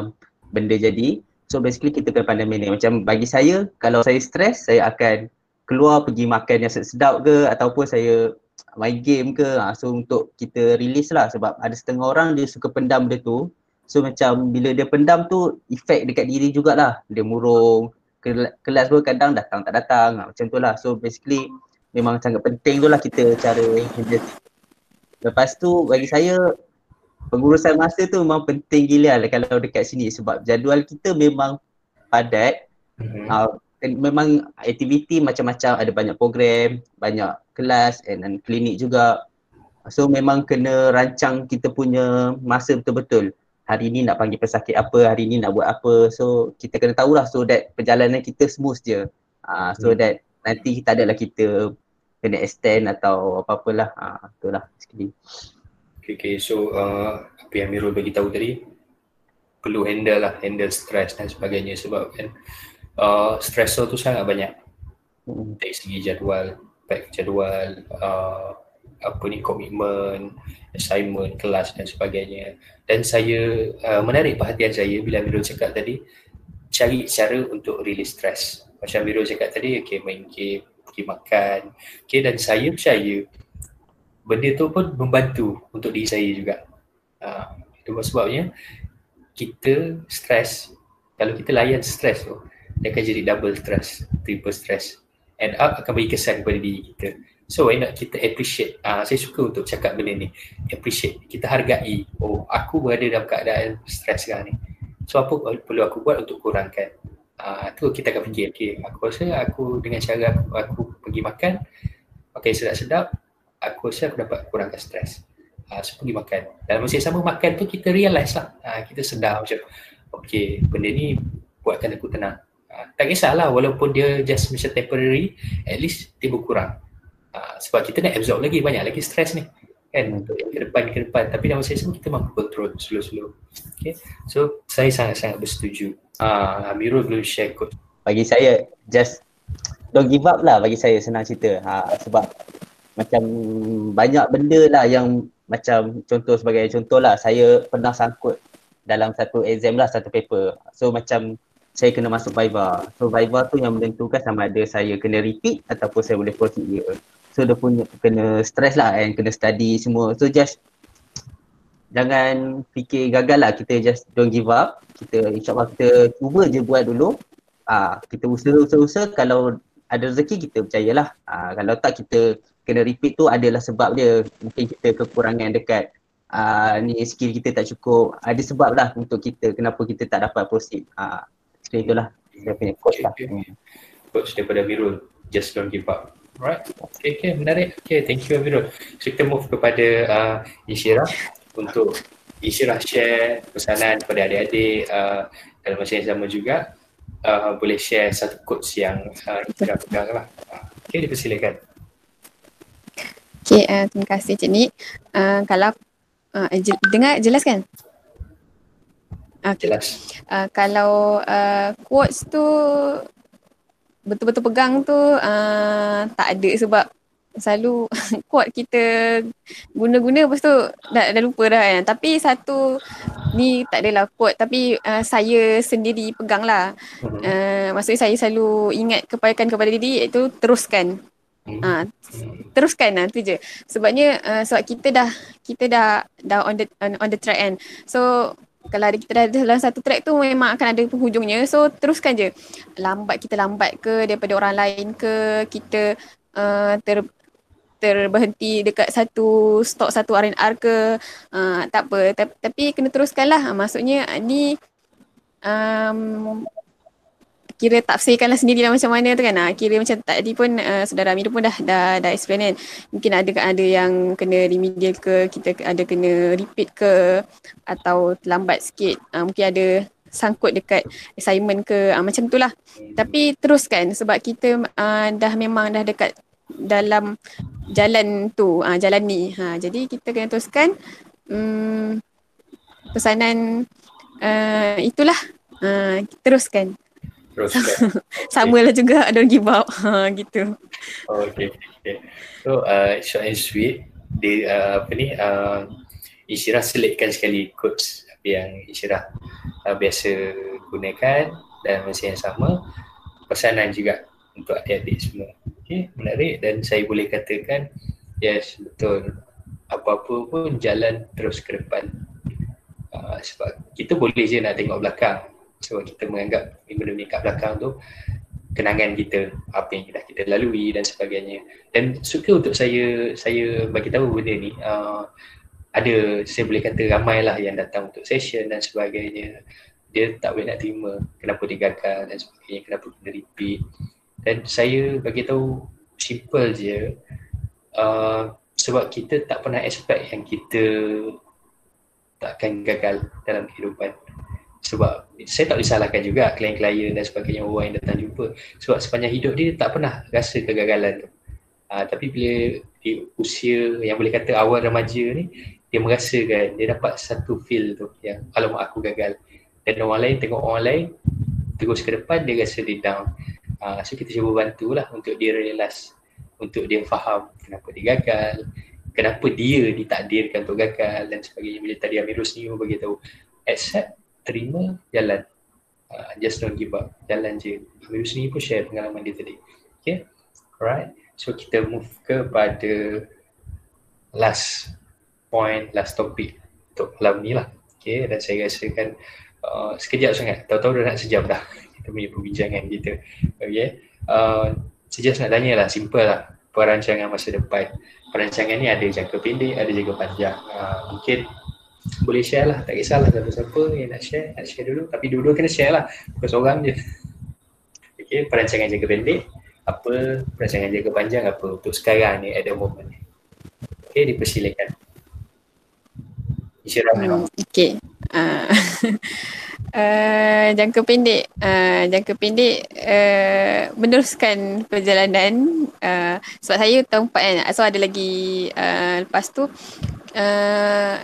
benda jadi. So basically kita kena pandai manage. Macam bagi saya kalau saya stress saya akan keluar pergi makan yang sedap ke ataupun saya main game ke ha. so untuk kita release lah sebab ada setengah orang dia suka pendam dia tu so macam bila dia pendam tu efek dekat diri jugalah dia murung kelas pun kadang datang tak datang ha. macam tu lah so basically memang sangat penting tu lah kita cara handle lepas tu bagi saya pengurusan masa tu memang penting gila lah kalau dekat sini sebab jadual kita memang padat mm-hmm. uh, memang aktiviti macam-macam ada banyak program, banyak kelas and, and klinik juga. So memang kena rancang kita punya masa betul-betul. Hari ni nak panggil pesakit apa, hari ni nak buat apa. So kita kena tahulah so that perjalanan kita smooth je. Uh, so hmm. that nanti tak adalah kita kena extend atau apa-apalah. Uh, itulah sekali. Okay, okay. So uh, apa yang Mirul bagi tahu tadi perlu handle lah, handle stress dan sebagainya sebab kan uh, stressor tu sangat banyak hmm. dari segi jadual, baik jadual, uh, apa ni komitmen, assignment, kelas dan sebagainya. Dan saya uh, menarik perhatian saya bila Amirul cakap tadi cari cara untuk release stress. Macam Amirul cakap tadi, okay, main game, pergi makan. Okay, dan saya percaya benda tu pun membantu untuk diri saya juga. Uh, itu sebabnya kita stress, kalau kita layan stress tu, dia akan jadi double stress, triple stress and up akan bagi kesan kepada diri kita. So why not kita appreciate? Uh, saya suka untuk cakap benda ni. Appreciate, kita hargai oh aku berada dalam keadaan stress sekarang ni. So apa perlu aku buat untuk kurangkan uh, tu kita akan fikir okay, aku rasa aku dengan cara aku, aku pergi makan okay sedap-sedap aku rasa aku dapat kurangkan stress uh, so pergi makan. Dalam masa yang sama makan tu kita realise lah. Uh, kita sedar macam okay benda ni buatkan aku tenang. Ah, tak kisahlah walaupun dia just macam temporary at least dia berkurang. Uh, sebab kita nak absorb lagi banyak lagi stress ni kan untuk ke depan ke depan. Tapi dalam masa semua kita mampu control slow-slow. Okay so saya sangat-sangat bersetuju uh, Amirul boleh share kot bagi saya just don't give up lah bagi saya senang cerita ha, sebab macam banyak benda lah yang macam contoh sebagai contoh lah saya pernah sangkut dalam satu exam lah satu paper so macam saya kena masuk Viva. So Viva tu yang menentukan sama ada saya kena repeat ataupun saya boleh proceed dia. So dia punya kena stress lah and kena study semua. So just jangan fikir gagal lah. Kita just don't give up. Kita insyaAllah kita cuba je buat dulu. Ah, kita usaha-usaha kalau ada rezeki kita percayalah. Ah, kalau tak kita kena repeat tu adalah sebab dia. Mungkin kita kekurangan dekat ah, ni skill kita tak cukup. Ada sebab lah untuk kita kenapa kita tak dapat proceed. Ah, So itulah saya punya coach lah. Coach daripada Virul, just don't give up. Alright, okay, okay, menarik. Okay, thank you Virul. So kita move kepada uh, Ishira untuk Isyirah share pesanan kepada adik-adik uh, dalam masa yang sama juga uh, boleh share satu quotes yang uh, Isyirah pegang lah. Uh, okay, dipersilakan. Okay, uh, terima kasih Cik Nik. Uh, kalau uh, dengar jelas kan? Okay. Jelas. Uh, kalau uh, quotes tu betul-betul pegang tu uh, tak ada sebab selalu kuat kita guna-guna lepas tu dah, dah lupa dah kan. Tapi satu ni tak adalah quote tapi uh, saya sendiri pegang lah. Uh, maksudnya saya selalu ingat kebaikan kepada diri iaitu teruskan. Uh, teruskan lah tu je. Sebabnya uh, sebab kita dah kita dah dah on the on, on the track kan. So kalau ada kita dah dalam satu track tu memang akan ada penghujungnya. So teruskan je. Lambat kita lambat ke daripada orang lain ke kita uh, ter terberhenti dekat satu stok satu R&R ke uh, tak apa tapi, kena teruskanlah maksudnya ni um, kira tafsirkanlah sendiri lah macam mana tu kan. Kira macam tadi pun uh, saudara Amir pun dah dah dah explain kan. Mungkin ada ada yang kena remedial ke, kita ada kena repeat ke atau terlambat sikit. Uh, mungkin ada sangkut dekat assignment ke uh, macam itulah. Tapi teruskan sebab kita uh, dah memang dah dekat dalam jalan tu, uh, jalan ni. Ha, jadi kita kena teruskan um, pesanan uh, itulah. Uh, teruskan teruskan. Sama lah juga don't give up ha, gitu. Oh, okay. okay. So uh, short and sweet dia uh, apa ni uh, Isyirah selitkan sekali quotes yang Isyirah uh, biasa gunakan dan masa yang sama pesanan juga untuk adik-adik semua. Okay, menarik. Dan saya boleh katakan yes betul. Apa-apa pun jalan terus ke depan. Uh, sebab kita boleh je nak tengok belakang. Sebab kita menganggap benda ni kat belakang tu kenangan kita apa yang dah kita lalui dan sebagainya. Dan suka untuk saya saya bagi tahu benda ni. Uh, ada saya boleh kata ramai lah yang datang untuk session dan sebagainya. Dia tak boleh nak terima kenapa dia gagal dan sebagainya kenapa kena repeat dan saya bagi tahu simple je uh, sebab kita tak pernah expect yang kita takkan gagal dalam kehidupan. Sebab saya tak disalahkan juga klien-klien dan sebagainya orang yang datang jumpa. Sebab sepanjang hidup dia tak pernah rasa kegagalan tu. Uh, tapi bila di usia yang boleh kata awal remaja ni dia merasakan dia dapat satu feel tu yang alamak aku gagal. Dan orang lain tengok orang lain terus ke depan dia rasa dia down uh, so kita cuba bantulah untuk dia realise untuk dia faham kenapa dia gagal kenapa dia ditakdirkan untuk gagal dan sebagainya. Bila tadi Amirus ni bagi tahu accept terima jalan. Uh, just don't give up jalan je. Amirul sendiri pun share pengalaman dia tadi. Okay? Alright. So kita move kepada last point last topic untuk malam ni lah. Okay? Dan saya rasakan uh, sekejap sangat. Tahu-tahu dah nak sejam dah kita punya perbincangan kita. Okay? Uh, saya just nak tanya lah simple lah perancangan masa depan. Perancangan ni ada jangka pendek ada jangka panjang. Uh, mungkin boleh share lah. Tak kisahlah siapa-siapa yang nak share nak share dulu. Tapi dulu kena share lah. Bukan seorang je. Okay, perancangan jaga pendek apa perancangan jaga panjang apa untuk sekarang ni at the moment ni. Okay dipersilakan. Isyirah hmm, okay. Uh, uh, jangka pendek. Uh, jangka pendek uh, meneruskan perjalanan. Uh, sebab saya tahun 4 kan. So ada lagi uh, lepas tu uh,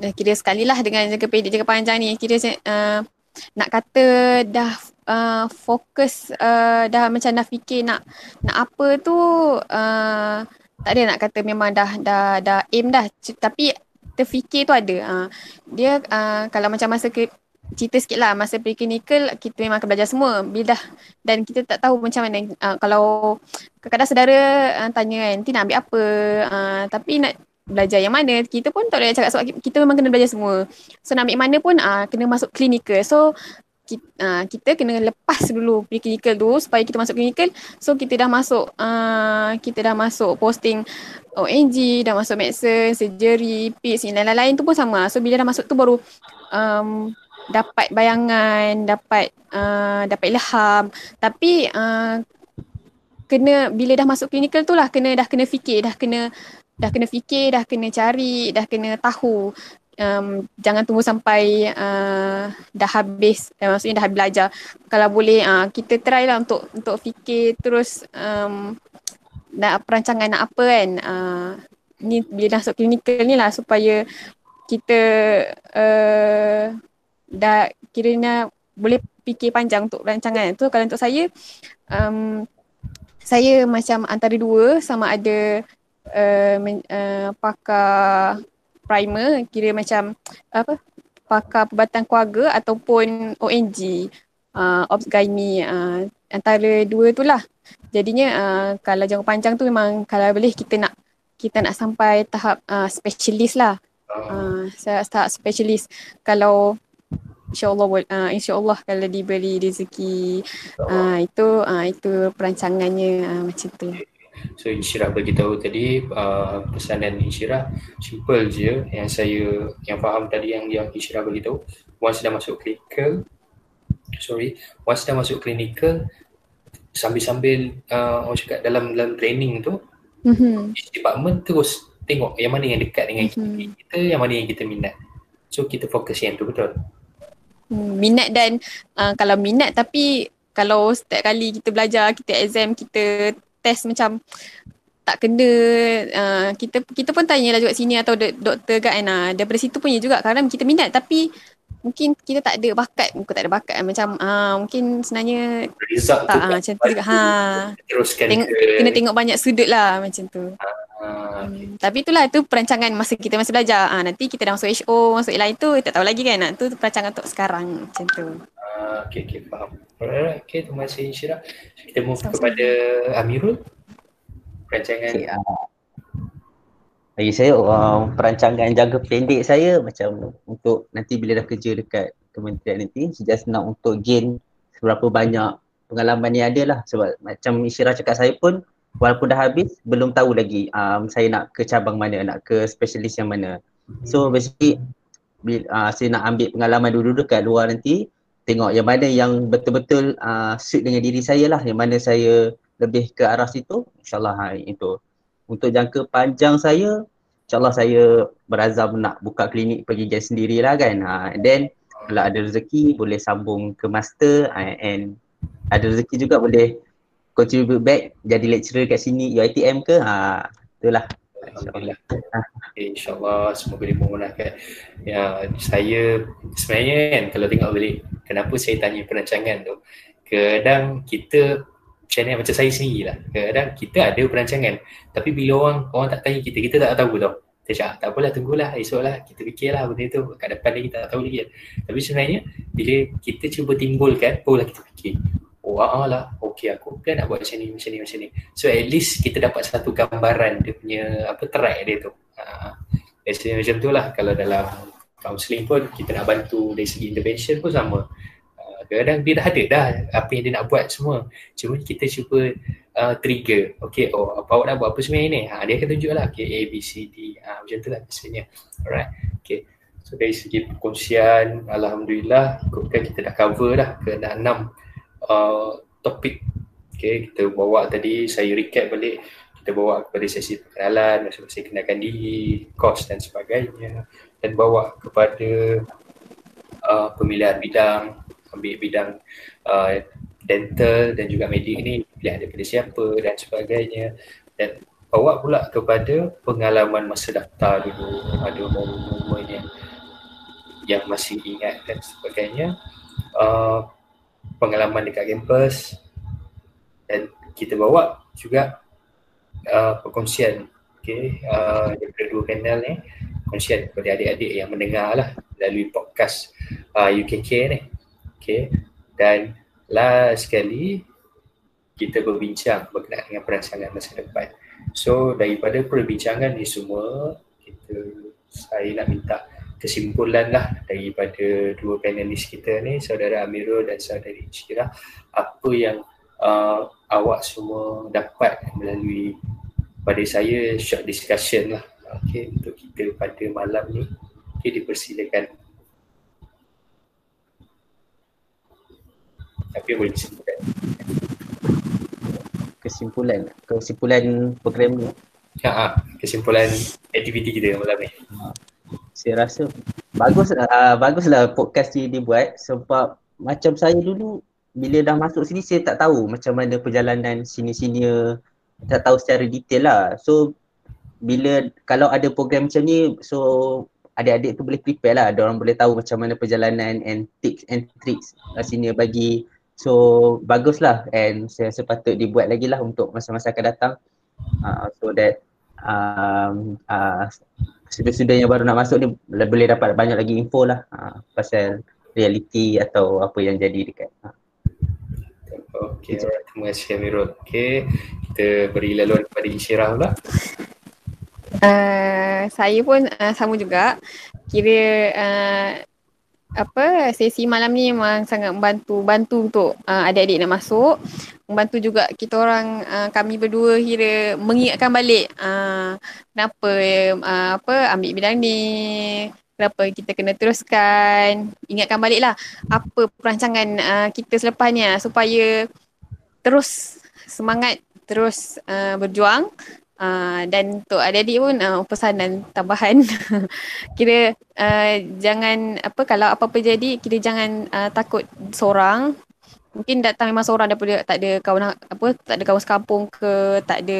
dah kira sekali lah dengan jangka pendek jangka panjang ni. Kira uh, nak kata dah uh, fokus uh, dah macam dah fikir nak nak apa tu uh, tak ada nak kata memang dah dah dah aim dah. Tapi terfikir tu ada. Uh, dia uh, kalau macam masa ke cerita sikit lah masa pre-clinical kita memang akan belajar semua. Bila dah dan kita tak tahu macam mana uh, kalau kadang-kadang saudara uh, tanya kan nanti nak ambil apa? Uh, tapi nak belajar yang mana? Kita pun tak boleh cakap sebab kita memang kena belajar semua. So nak ambil mana pun uh, kena masuk clinical. So kita, uh, kita kena lepas dulu pre-clinical tu supaya kita masuk clinical. So kita dah masuk uh, kita dah masuk posting ONG dah masuk medicine surgery PITS yang lain-lain tu pun sama. So bila dah masuk tu baru um, dapat bayangan dapat uh, dapat ilham. Tapi uh, kena bila dah masuk clinical tu lah kena dah kena fikir dah kena dah kena fikir, dah kena cari, dah kena tahu. Um, jangan tunggu sampai uh, dah habis eh, maksudnya dah habis belajar. Kalau boleh uh, kita try lah untuk untuk fikir terus um, nak perancangan nak apa kan. Uh, ni bila masuk klinikal ni lah supaya kita uh, dah kiranya boleh fikir panjang untuk rancangan tu. Kalau untuk saya um, saya macam antara dua sama ada uh, men, uh, pakar primer kira macam apa pakar perubatan keluarga ataupun ONG uh, Ops Gynae uh, antara dua tu lah. Jadinya uh, kalau jangka panjang tu memang kalau boleh kita nak kita nak sampai tahap uh, specialist lah. Uh, tahap specialist. Kalau insyaallah uh, insyaallah kalau diberi rezeki uh, itu uh, itu perancangannya uh, macam tu. So Insyirah bagi tahu tadi uh, pesanan Insyirah simple je yang saya yang faham tadi yang yang Insyirah bagi tahu once dah masuk clinical sorry once dah masuk clinical sambil-sambil uh, orang cakap dalam dalam training tu mm-hmm. department terus tengok yang mana yang dekat dengan mm-hmm. kita yang mana yang kita minat. So kita fokus yang tu betul minat dan uh, kalau minat tapi kalau setiap kali kita belajar, kita exam, kita test macam tak kena uh, kita kita pun tanya lah juga sini atau doktor kan uh, daripada situ punya juga. Kadang kita minat tapi mungkin kita tak ada bakat muka tak ada bakat. Macam uh, mungkin sebenarnya Result tak uh, macam tu juga. Ha. Teruskan tengok, ke... kena tengok banyak sudut lah macam tu. Uh, Ah, okay. Hmm, tapi itulah tu perancangan masa kita masih belajar. Ah nanti kita dah masuk HO, masuk lain tu tak tahu lagi kan. Nak tu perancangan untuk sekarang macam tu. Ah okey okey faham. Alright, okay, terima kasih Syirah. Kita move Sama-sama. kepada Amirul. Perancangan okay, uh, bagi saya uh, perancangan jangka pendek saya macam untuk nanti bila dah kerja dekat kementerian nanti sejak nak untuk gain seberapa banyak pengalaman yang ada lah sebab macam Isyirah cakap saya pun walaupun dah habis belum tahu lagi um, saya nak ke cabang mana nak ke specialist yang mana. So basically bila, uh, saya nak ambil pengalaman dulu dekat luar nanti tengok yang mana yang betul-betul uh, suit dengan diri saya lah yang mana saya lebih ke arah situ insyaallah ha, itu. Untuk jangka panjang saya insyaallah saya berazam nak buka klinik pergi gas sendirilah kan ha, then kalau ada rezeki boleh sambung ke master uh, and ada rezeki juga boleh contribute back jadi lecturer kat sini UiTM ke? Ha, itulah. Alhamdulillah. Okay, InsyaAllah semoga dimudahkan. Ya, saya sebenarnya kan kalau tengok balik kenapa saya tanya perancangan tu. Kadang kita macam ni macam saya sendiri lah. Kadang kita ada perancangan tapi bila orang orang tak tanya kita, kita tak tahu tau. Kita cakap tak apalah tunggulah esok lah kita fikirlah benda tu kat depan kita tak tahu lagi. Tapi sebenarnya bila kita cuba timbulkan, barulah kita fikir oh ah, ah lah. Okey aku plan nak buat macam ni macam ni macam ni. So at least kita dapat satu gambaran dia punya apa track dia tu. Uh, macam tu lah. Kalau dalam counselling pun kita nak bantu dari segi intervention pun sama. Uh, kadang dia dah ada dah apa yang dia nak buat semua. Cuma kita cuba uh, trigger. Okey oh apa awak nak buat apa sebenarnya ni? Ha, dia akan tunjuk lah. Okay, A, B, C, D. Ha, macam tu lah biasanya alright. Okay So dari segi perkongsian, Alhamdulillah kita dah cover dah ke enam uh, topik okay, kita bawa tadi saya recap balik. Kita bawa kepada sesi perkenalan masing-masing kenalkan diri, kos dan sebagainya. Dan bawa kepada uh, pemilihan bidang ambil bidang uh, dental dan juga medik ni pilihan daripada siapa dan sebagainya. Dan bawa pula kepada pengalaman masa daftar dulu ada momen-momen yang yang masih ingat dan sebagainya. Uh, pengalaman dekat kampus dan kita bawa juga uh, perkongsian okay, uh, daripada dua panel ni perkongsian kepada adik-adik yang mendengar lah melalui podcast uh, UKK ni okay. dan last sekali kita berbincang berkenaan dengan perancangan masa depan so daripada perbincangan ni semua kita saya nak minta kesimpulan lah daripada dua panelis kita ni saudara Amirul dan saudara Isyirah apa yang uh, awak semua dapat melalui pada saya short discussion lah. Okay, untuk kita pada malam ni okay, dipersilakan. Tapi boleh kesimpulan kesimpulan kesimpulan program ni? Ya, kesimpulan aktiviti kita malam ni saya rasa bagus uh, baguslah podcast ni dibuat sebab macam saya dulu bila dah masuk sini saya tak tahu macam mana perjalanan sini-sini tak tahu secara detail lah. So bila kalau ada program macam ni so adik-adik tu boleh prepare lah. Orang boleh tahu macam mana perjalanan and tips and tricks sini bagi So baguslah and saya sepatut dibuat lagi lah untuk masa-masa akan datang uh, so that um, uh, student-student yang baru nak masuk ni boleh dapat banyak lagi info lah uh, pasal reality atau apa yang jadi dekat uh. Okay, terima kasih Amirul. Okay, kita beri laluan kepada Isyirah pula. Uh, saya pun uh, sama juga. Kira uh, apa sesi malam ni memang sangat membantu bantu untuk uh, adik-adik nak masuk. Membantu juga kita orang uh, kami berdua kira mengingatkan balik uh, kenapa uh, apa ambil bidang ni kenapa kita kena teruskan. Ingatkan balik lah apa perancangan uh, kita selepas ni uh, supaya terus semangat terus uh, berjuang Uh, dan untuk adik-adik pun uh, pesanan tambahan. Kira uh, jangan apa kalau apa-apa jadi kira jangan uh, takut seorang. Mungkin datang memang seorang daripada tak ada kawan apa tak ada kawan sekampung ke tak ada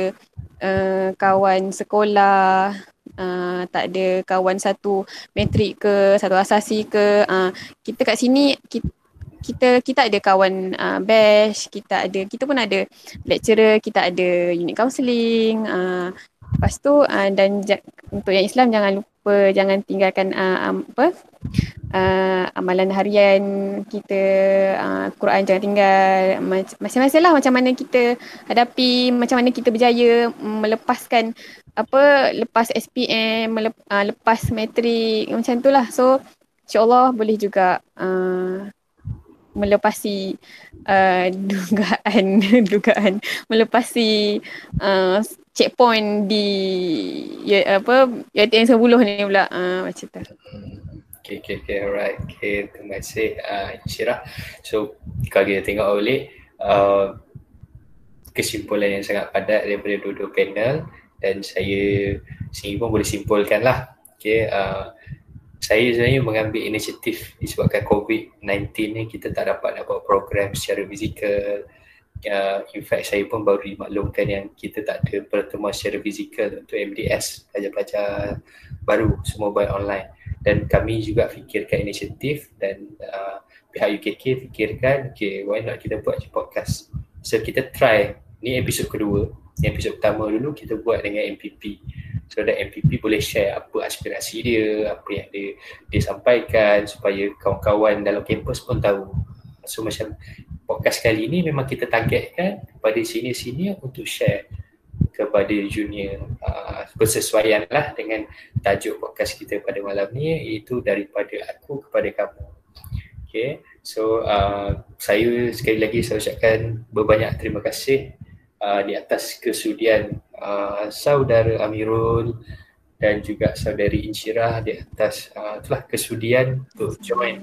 uh, kawan sekolah uh, tak ada kawan satu metrik ke satu asasi ke uh, kita kat sini kita kita kita ada kawan uh, bash, kita ada kita pun ada lecturer, kita ada unit counselling. Uh, lepas tu uh, dan ja- untuk yang Islam jangan lupa jangan tinggalkan uh, um, apa uh, amalan harian kita uh, Quran jangan tinggal masing-masing lah macam mana kita hadapi macam mana kita berjaya melepaskan apa lepas SPM melep, uh, lepas matrik macam tu lah so insyaallah boleh juga uh, melepasi uh, dugaan dugaan melepasi uh, checkpoint di ya, apa YTN 10 ni pula uh, macam tu. Okay, okay, okay, alright. Okay, terima kasih uh, Syirah. So, kalau kita tengok oleh uh, kesimpulan yang sangat padat daripada dua-dua panel dan saya sendiri pun boleh simpulkan lah. Okay, uh, saya sebenarnya mengambil inisiatif disebabkan COVID-19 ni kita tak dapat nak buat program secara fizikal. Uh, in fact saya pun baru dimaklumkan yang kita tak ada pertemuan secara fizikal untuk MDS pelajar-pelajar baru semua buat online. Dan kami juga fikirkan inisiatif dan uh, pihak UKK fikirkan okay why not kita buat podcast? So kita try. Ni episod kedua. Ni episod pertama dulu kita buat dengan MPP so that MPP boleh share apa aspirasi dia, apa yang dia, dia sampaikan supaya kawan-kawan dalam kampus pun tahu. So macam podcast kali ni memang kita targetkan kepada sini-sini untuk share kepada junior uh, bersesuaian lah dengan tajuk podcast kita pada malam ni iaitu daripada aku kepada kamu. Okay, so uh, saya sekali lagi saya ucapkan berbanyak terima kasih uh, di atas kesudian uh, saudara Amirul dan juga saudari Insyirah di atas uh, itulah kesudian untuk join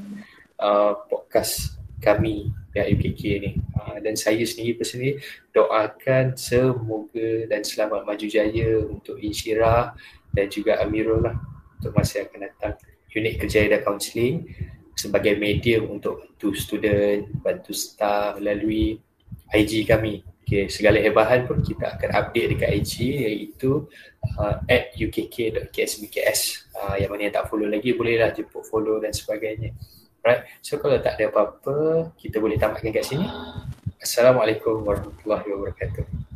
uh, podcast kami pihak UKK ni. Uh, dan saya sendiri personally doakan semoga dan selamat maju jaya untuk Insyirah dan juga Amirul lah untuk masa yang akan datang. Unit kerja dan counselling sebagai medium untuk bantu student, bantu staff melalui IG kami Okay, segala hebahan pun kita akan update dekat IG iaitu uh, at ukk.ksbks uh, yang mana yang tak follow lagi bolehlah jemput follow dan sebagainya. Right so kalau tak ada apa-apa kita boleh tamatkan kat sini. Assalamualaikum warahmatullahi wabarakatuh